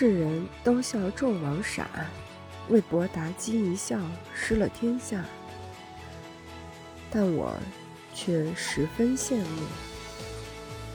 世人都笑纣王傻为博妲己一笑失了天下。但我却十分羡慕